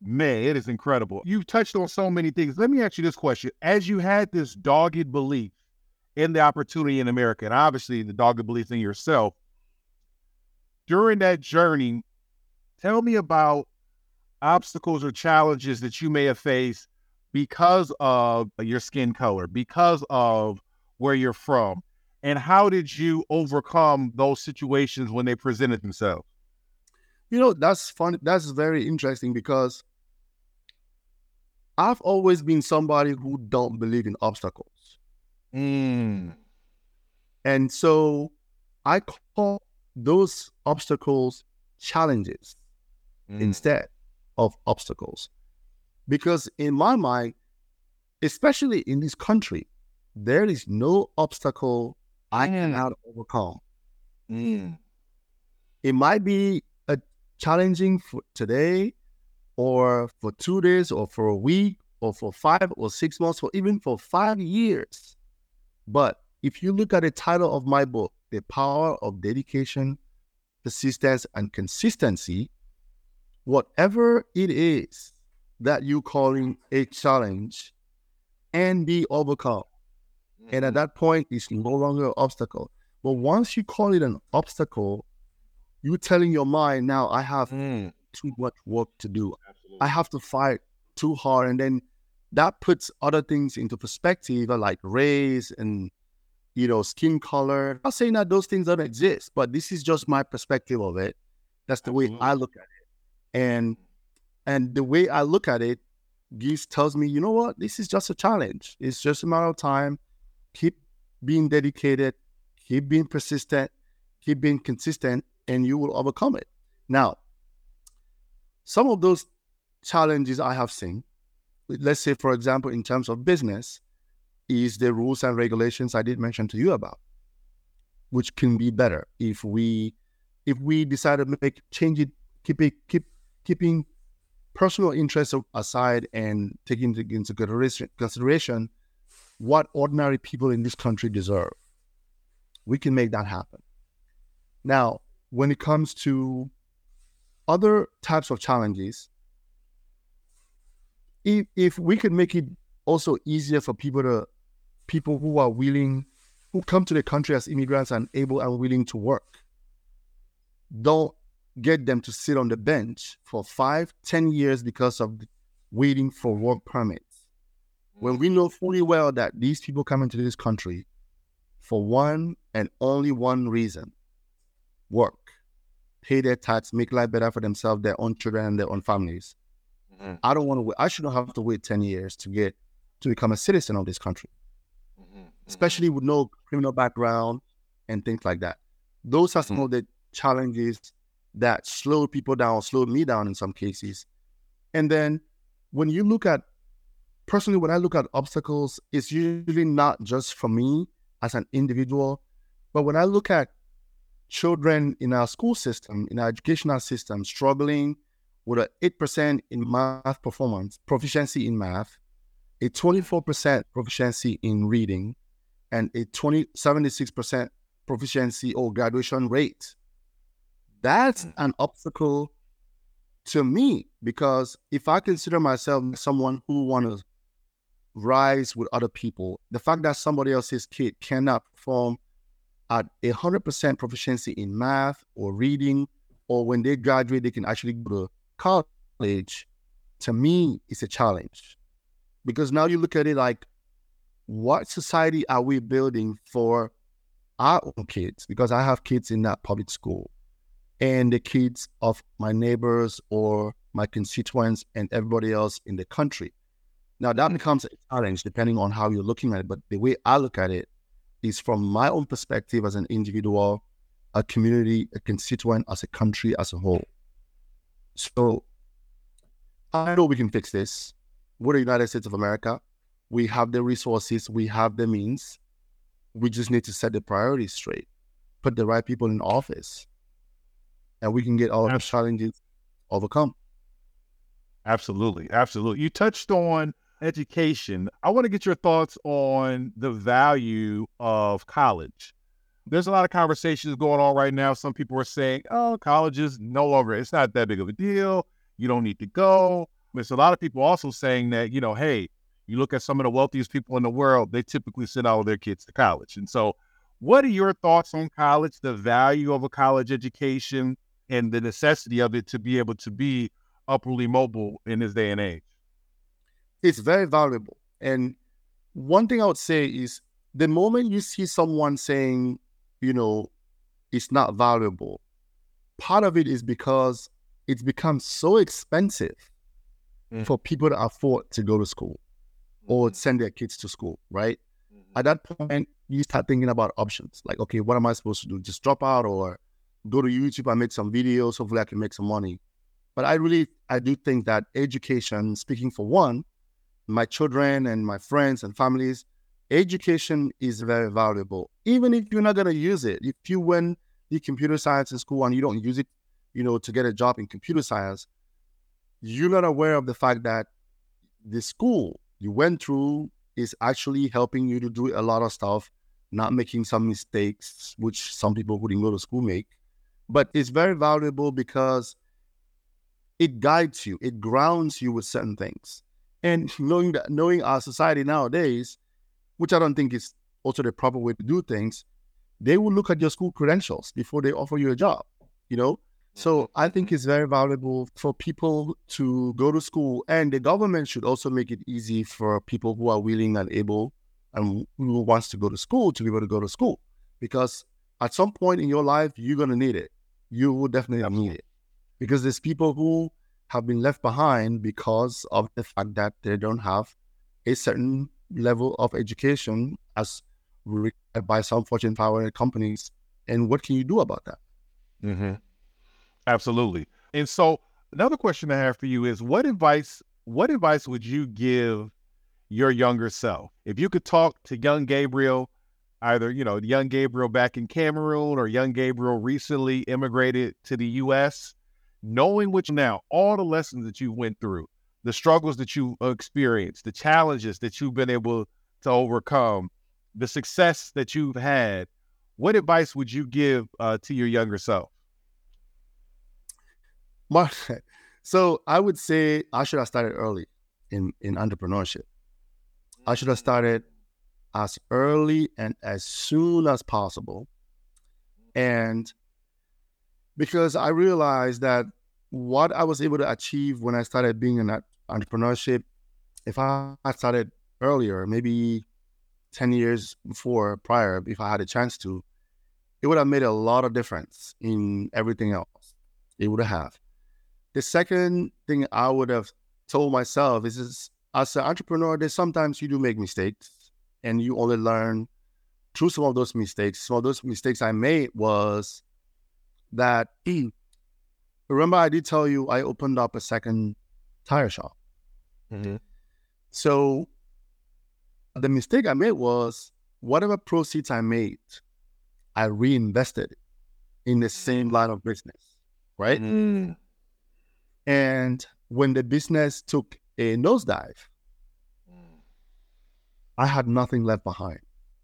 man it is incredible. You've touched on so many things. Let me ask you this question. As you had this dogged belief in the opportunity in america and obviously the dogged belief in yourself during that journey tell me about obstacles or challenges that you may have faced because of your skin color because of where you're from and how did you overcome those situations when they presented themselves?
You know, that's fun. That's very interesting because I've always been somebody who don't believe in obstacles. Mm. And so I call those obstacles challenges mm. instead of obstacles. Because in my mind, especially in this country, there is no obstacle I cannot overcome. Mm. It might be a challenging for today, or for two days, or for a week, or for five or six months, or even for five years. But if you look at the title of my book, The Power of Dedication, Persistence, and Consistency, whatever it is that you're calling a challenge and be overcome and at that point, it's no longer an obstacle. But once you call it an obstacle, you're telling your mind, now I have mm. too much work to do. Absolutely. I have to fight too hard. And then that puts other things into perspective, like race and you know, skin color. I'm not saying that those things don't exist, but this is just my perspective of it. That's the Absolutely. way I look at it. And and the way I look at it gives tells me, you know what, this is just a challenge. It's just a matter of time keep being dedicated, keep being persistent, keep being consistent, and you will overcome it. Now, some of those challenges I have seen, let's say, for example, in terms of business, is the rules and regulations I did mention to you about, which can be better if we if we decide to make change it, keep it, keep keeping personal interests aside and taking into consideration what ordinary people in this country deserve. We can make that happen. Now, when it comes to other types of challenges, if, if we could make it also easier for people to people who are willing who come to the country as immigrants and able and willing to work don't get them to sit on the bench for five, ten years because of waiting for work permits. When we know fully well that these people come into this country for one and only one reason work, pay their tax, make life better for themselves, their own children, and their own families. Mm-hmm. I don't want to wait. I shouldn't have to wait 10 years to get to become a citizen of this country, mm-hmm. mm-hmm. especially with no criminal background and things like that. Those are some mm-hmm. of the challenges that slow people down, slow me down in some cases. And then when you look at personally, when I look at obstacles, it's usually not just for me as an individual, but when I look at children in our school system, in our educational system, struggling with an 8% in math performance, proficiency in math, a 24% proficiency in reading, and a 20, 76% proficiency or graduation rate. That's mm. an obstacle to me because if I consider myself someone who want to rise with other people, the fact that somebody else's kid cannot perform at a hundred percent proficiency in math or reading, or when they graduate, they can actually go to college. To me, it's a challenge because now you look at it like, what society are we building for our own kids? Because I have kids in that public school, and the kids of my neighbors or my constituents and everybody else in the country. Now that becomes a challenge depending on how you're looking at it. But the way I look at it is from my own perspective as an individual, a community, a constituent, as a country as a whole. So I know we can fix this. We're the United States of America. We have the resources, we have the means. We just need to set the priorities straight, put the right people in office, and we can get all of the challenges overcome.
Absolutely. Absolutely. You touched on education, I want to get your thoughts on the value of college. There's a lot of conversations going on right now. Some people are saying, oh, college is no longer, it's not that big of a deal. You don't need to go. There's a lot of people also saying that, you know, hey, you look at some of the wealthiest people in the world, they typically send all of their kids to college. And so, what are your thoughts on college, the value of a college education, and the necessity of it to be able to be upwardly mobile in this day and age?
It's very valuable. And one thing I would say is the moment you see someone saying, you know, it's not valuable, part of it is because it's become so expensive mm. for people to afford to go to school or mm-hmm. send their kids to school, right? Mm-hmm. At that point, you start thinking about options like, okay, what am I supposed to do? Just drop out or go to YouTube and make some videos. Hopefully, I can make some money. But I really, I do think that education, speaking for one, my children and my friends and families, education is very valuable. Even if you're not going to use it, if you went the computer science in school and you don't use it, you know, to get a job in computer science, you're not aware of the fact that the school you went through is actually helping you to do a lot of stuff, not making some mistakes, which some people who didn't go to school make. But it's very valuable because it guides you, it grounds you with certain things. And knowing that knowing our society nowadays, which I don't think is also the proper way to do things, they will look at your school credentials before they offer you a job, you know? So mm-hmm. I think it's very valuable for people to go to school and the government should also make it easy for people who are willing and able and who wants to go to school to be able to go to school. Because at some point in your life, you're gonna need it. You will definitely need it. Because there's people who have been left behind because of the fact that they don't have a certain level of education as required by some Fortune 500 companies. And what can you do about that?
Mm-hmm. Absolutely. And so another question I have for you is what advice what advice would you give your younger self? If you could talk to young Gabriel, either, you know, young Gabriel back in Cameroon or young Gabriel recently immigrated to the US, knowing which now, all the lessons that you went through, the struggles that you experienced, the challenges that you've been able to overcome, the success that you've had, what advice would you give uh, to your younger self?
Mark, so I would say I should have started early in, in entrepreneurship. I should have started as early and as soon as possible. And because I realized that what I was able to achieve when I started being an entrepreneurship, if I had started earlier, maybe 10 years before, prior, if I had a chance to, it would have made a lot of difference in everything else. It would have. The second thing I would have told myself is, is as an entrepreneur, there's sometimes you do make mistakes and you only learn through some of those mistakes. Some of those mistakes I made was that remember I did tell you I opened up a second tire shop. Mm-hmm. So the mistake I made was whatever proceeds I made, I reinvested in the same line of business, right? Mm-hmm. And when the business took a nosedive, I had nothing left behind.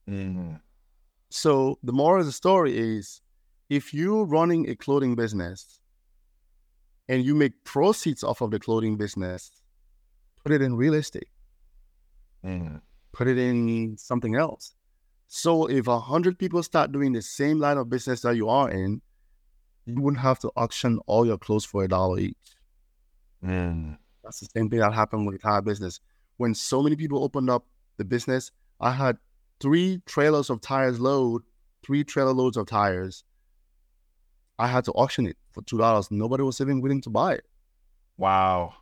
Mm-hmm. So the moral of the story is if you're running a clothing business and you make proceeds off of the clothing business, put it in real estate. Mm-hmm. Put it in something else. So if a hundred people start doing the same line of business that you are in, you wouldn't have to auction all your clothes for a dollar each. Mm. That's the same thing that happened with tire business. When so many people opened up the business, I had three trailers of tires load, three trailer loads of tires. I had to auction it for two dollars. Nobody was even willing to buy it.
Wow.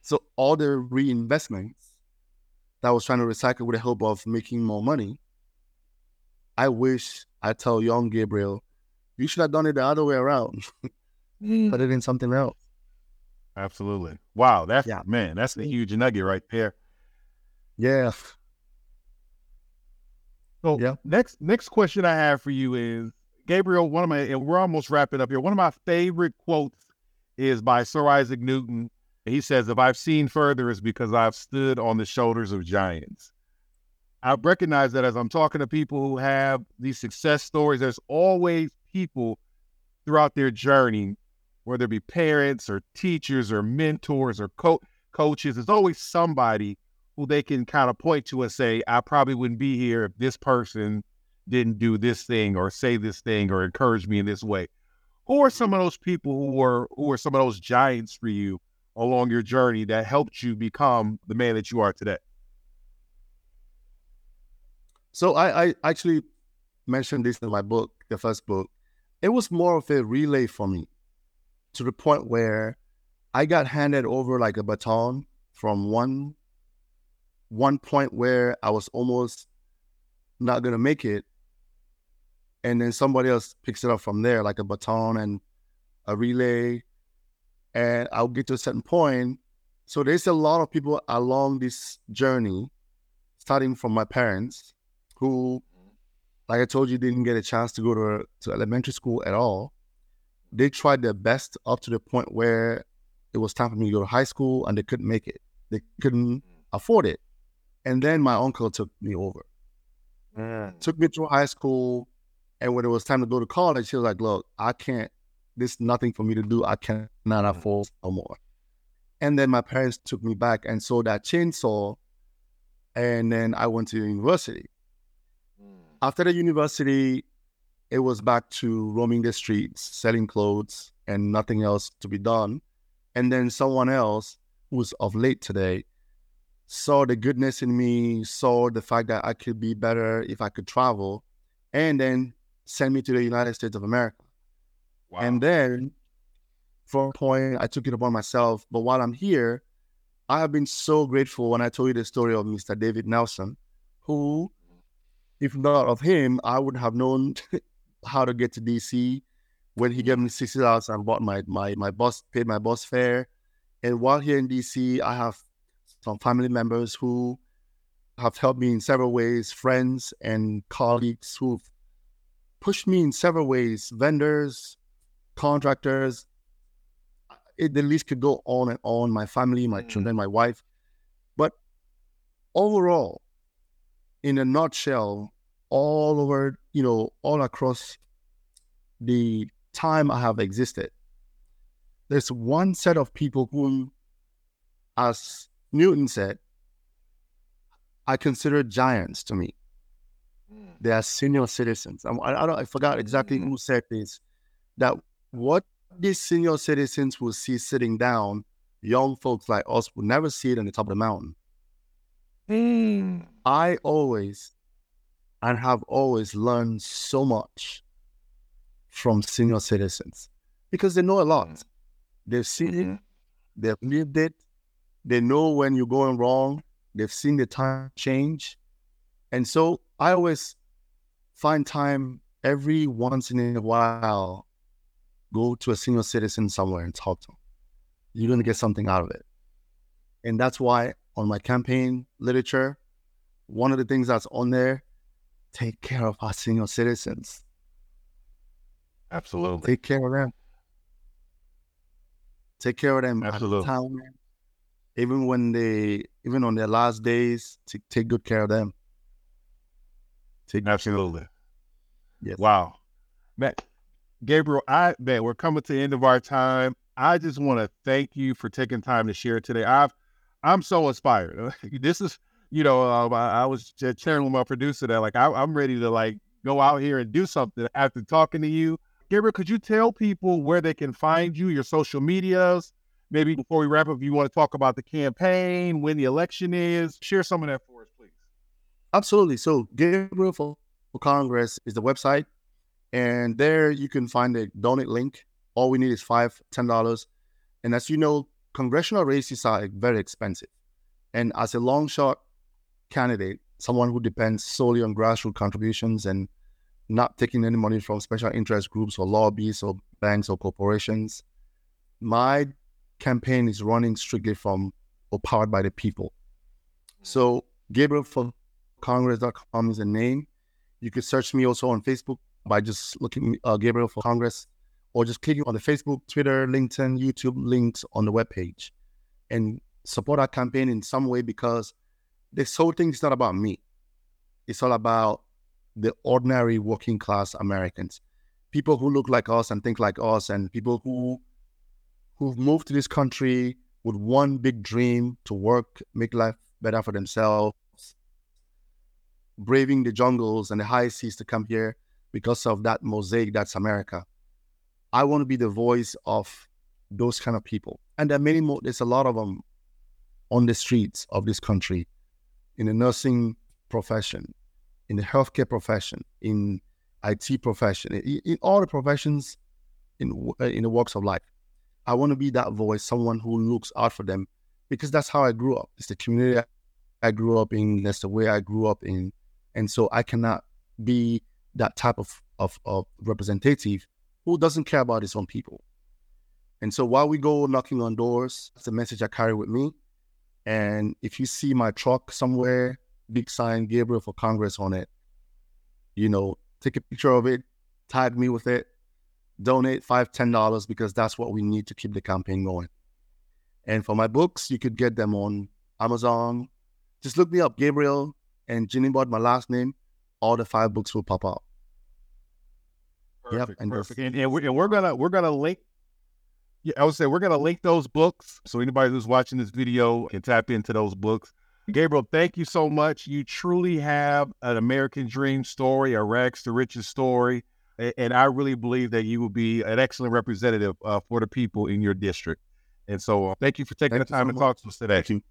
So all the reinvestments that I was trying to recycle with the help of making more money, I wish I tell young Gabriel, you should have done it the other way around. Mm. Put it in something else.
Absolutely. Wow. That's yeah. man, that's a huge nugget right there.
Yeah.
So yeah. next next question I have for you is Gabriel, one of my and we're almost wrapping up here. One of my favorite quotes is by Sir Isaac Newton. He says, If I've seen further, it's because I've stood on the shoulders of giants. I recognize that as I'm talking to people who have these success stories, there's always people throughout their journey whether it be parents or teachers or mentors or co- coaches, there's always somebody who they can kind of point to and say, I probably wouldn't be here if this person didn't do this thing or say this thing or encourage me in this way. Who are some of those people who were who are some of those giants for you along your journey that helped you become the man that you are today?
So I, I actually mentioned this in my book, the first book. It was more of a relay for me to the point where I got handed over like a baton from one one point where I was almost not gonna make it, and then somebody else picks it up from there, like a baton and a relay, and I'll get to a certain point. So there's a lot of people along this journey, starting from my parents, who, like I told you, didn't get a chance to go to, to elementary school at all they tried their best up to the point where it was time for me to go to high school and they couldn't make it. They couldn't afford it. And then my uncle took me over. Mm. Took me through high school. And when it was time to go to college, she was like, look, I can't, there's nothing for me to do. I cannot mm. afford no more. And then my parents took me back and sold that chainsaw. And then I went to university. Mm. After the university, it was back to roaming the streets, selling clothes, and nothing else to be done. And then someone else who's of late today saw the goodness in me, saw the fact that I could be better if I could travel, and then sent me to the United States of America. Wow. And then from a point, I took it upon myself. But while I'm here, I have been so grateful when I told you the story of Mr. David Nelson, who, if not of him, I would have known how to get to DC. When he gave me sixty dollars, and bought my my my bus paid my bus fare. And while here in DC, I have some family members who have helped me in several ways, friends and colleagues who've pushed me in several ways, vendors, contractors. It, the list could go on and on. My family, my mm. children, my wife. But overall, in a nutshell, all over, you know, all across the time I have existed. There's one set of people whom, as Newton said, I consider giants to me. They are senior citizens. I, I, I forgot exactly hmm. who said this. That what these senior citizens will see sitting down, young folks like us will never see it on the top of the mountain.
Mm.
I always and have always learned so much from senior citizens because they know a lot. They've seen it, they've lived it, they know when you're going wrong, they've seen the time change. And so I always find time every once in a while, go to a senior citizen somewhere and talk to them. You're going to get something out of it. And that's why on my campaign literature, one of the things that's on there, take care of our senior citizens.
Absolutely.
Take care of them. Take care of them.
Absolutely.
Even when they, even on their last days, to take good care of them.
Take Absolutely.
Yes.
Wow. Man, Gabriel, I man, we're coming to the end of our time. I just want to thank you for taking time to share today. I've I'm so inspired. this is, you know, uh, I, I, was sharing with my producer that like I, I'm ready to like go out here and do something after talking to you. Gabriel, could you tell people where they can find you, your social medias? Maybe before we wrap up, if you want to talk about the campaign, when the election is, share some of that for us, please.
Absolutely. So Gabriel for Congress is the website. And there you can find a donate link. All we need is five, ten dollars. And as you know, congressional races are very expensive. And as a long shot candidate, someone who depends solely on grassroots contributions and not taking any money from special interest groups or lobbies or banks or corporations, my campaign is running strictly from or powered by the people. So Gabriel for Congress.com is a name. You can search me also on Facebook by just looking uh, Gabriel for Congress or just clicking on the Facebook, Twitter, LinkedIn, YouTube links on the webpage and support our campaign in some way because this whole thing is not about me. It's all about the ordinary working class Americans, people who look like us and think like us, and people who who've moved to this country with one big dream to work, make life better for themselves, braving the jungles and the high seas to come here because of that mosaic that's America. I want to be the voice of those kind of people. And there are many more, there's a lot of them on the streets of this country, in the nursing profession, in the healthcare profession, in IT profession, in, in all the professions in, uh, in the walks of life. I want to be that voice, someone who looks out for them because that's how I grew up. It's the community I grew up in, that's the way I grew up in. And so I cannot be that type of, of, of representative who doesn't care about his own people. And so while we go knocking on doors, that's the message I carry with me. And if you see my truck somewhere, big sign Gabriel for Congress on it, you know, take a picture of it, tag me with it, donate five, ten dollars because that's what we need to keep the campaign going. And for my books, you could get them on Amazon. Just look me up, Gabriel Njinimbot, my last name. All the five books will pop up.
Perfect, yep, and perfect. And, and, we're, and we're gonna we're gonna link. Yeah, I would say we're gonna link those books so anybody who's watching this video can tap into those books. Gabriel, thank you so much. You truly have an American dream story, a rags to riches story, and I really believe that you will be an excellent representative uh, for the people in your district. And so, uh, thank you for taking thank the time so to much. talk to us today.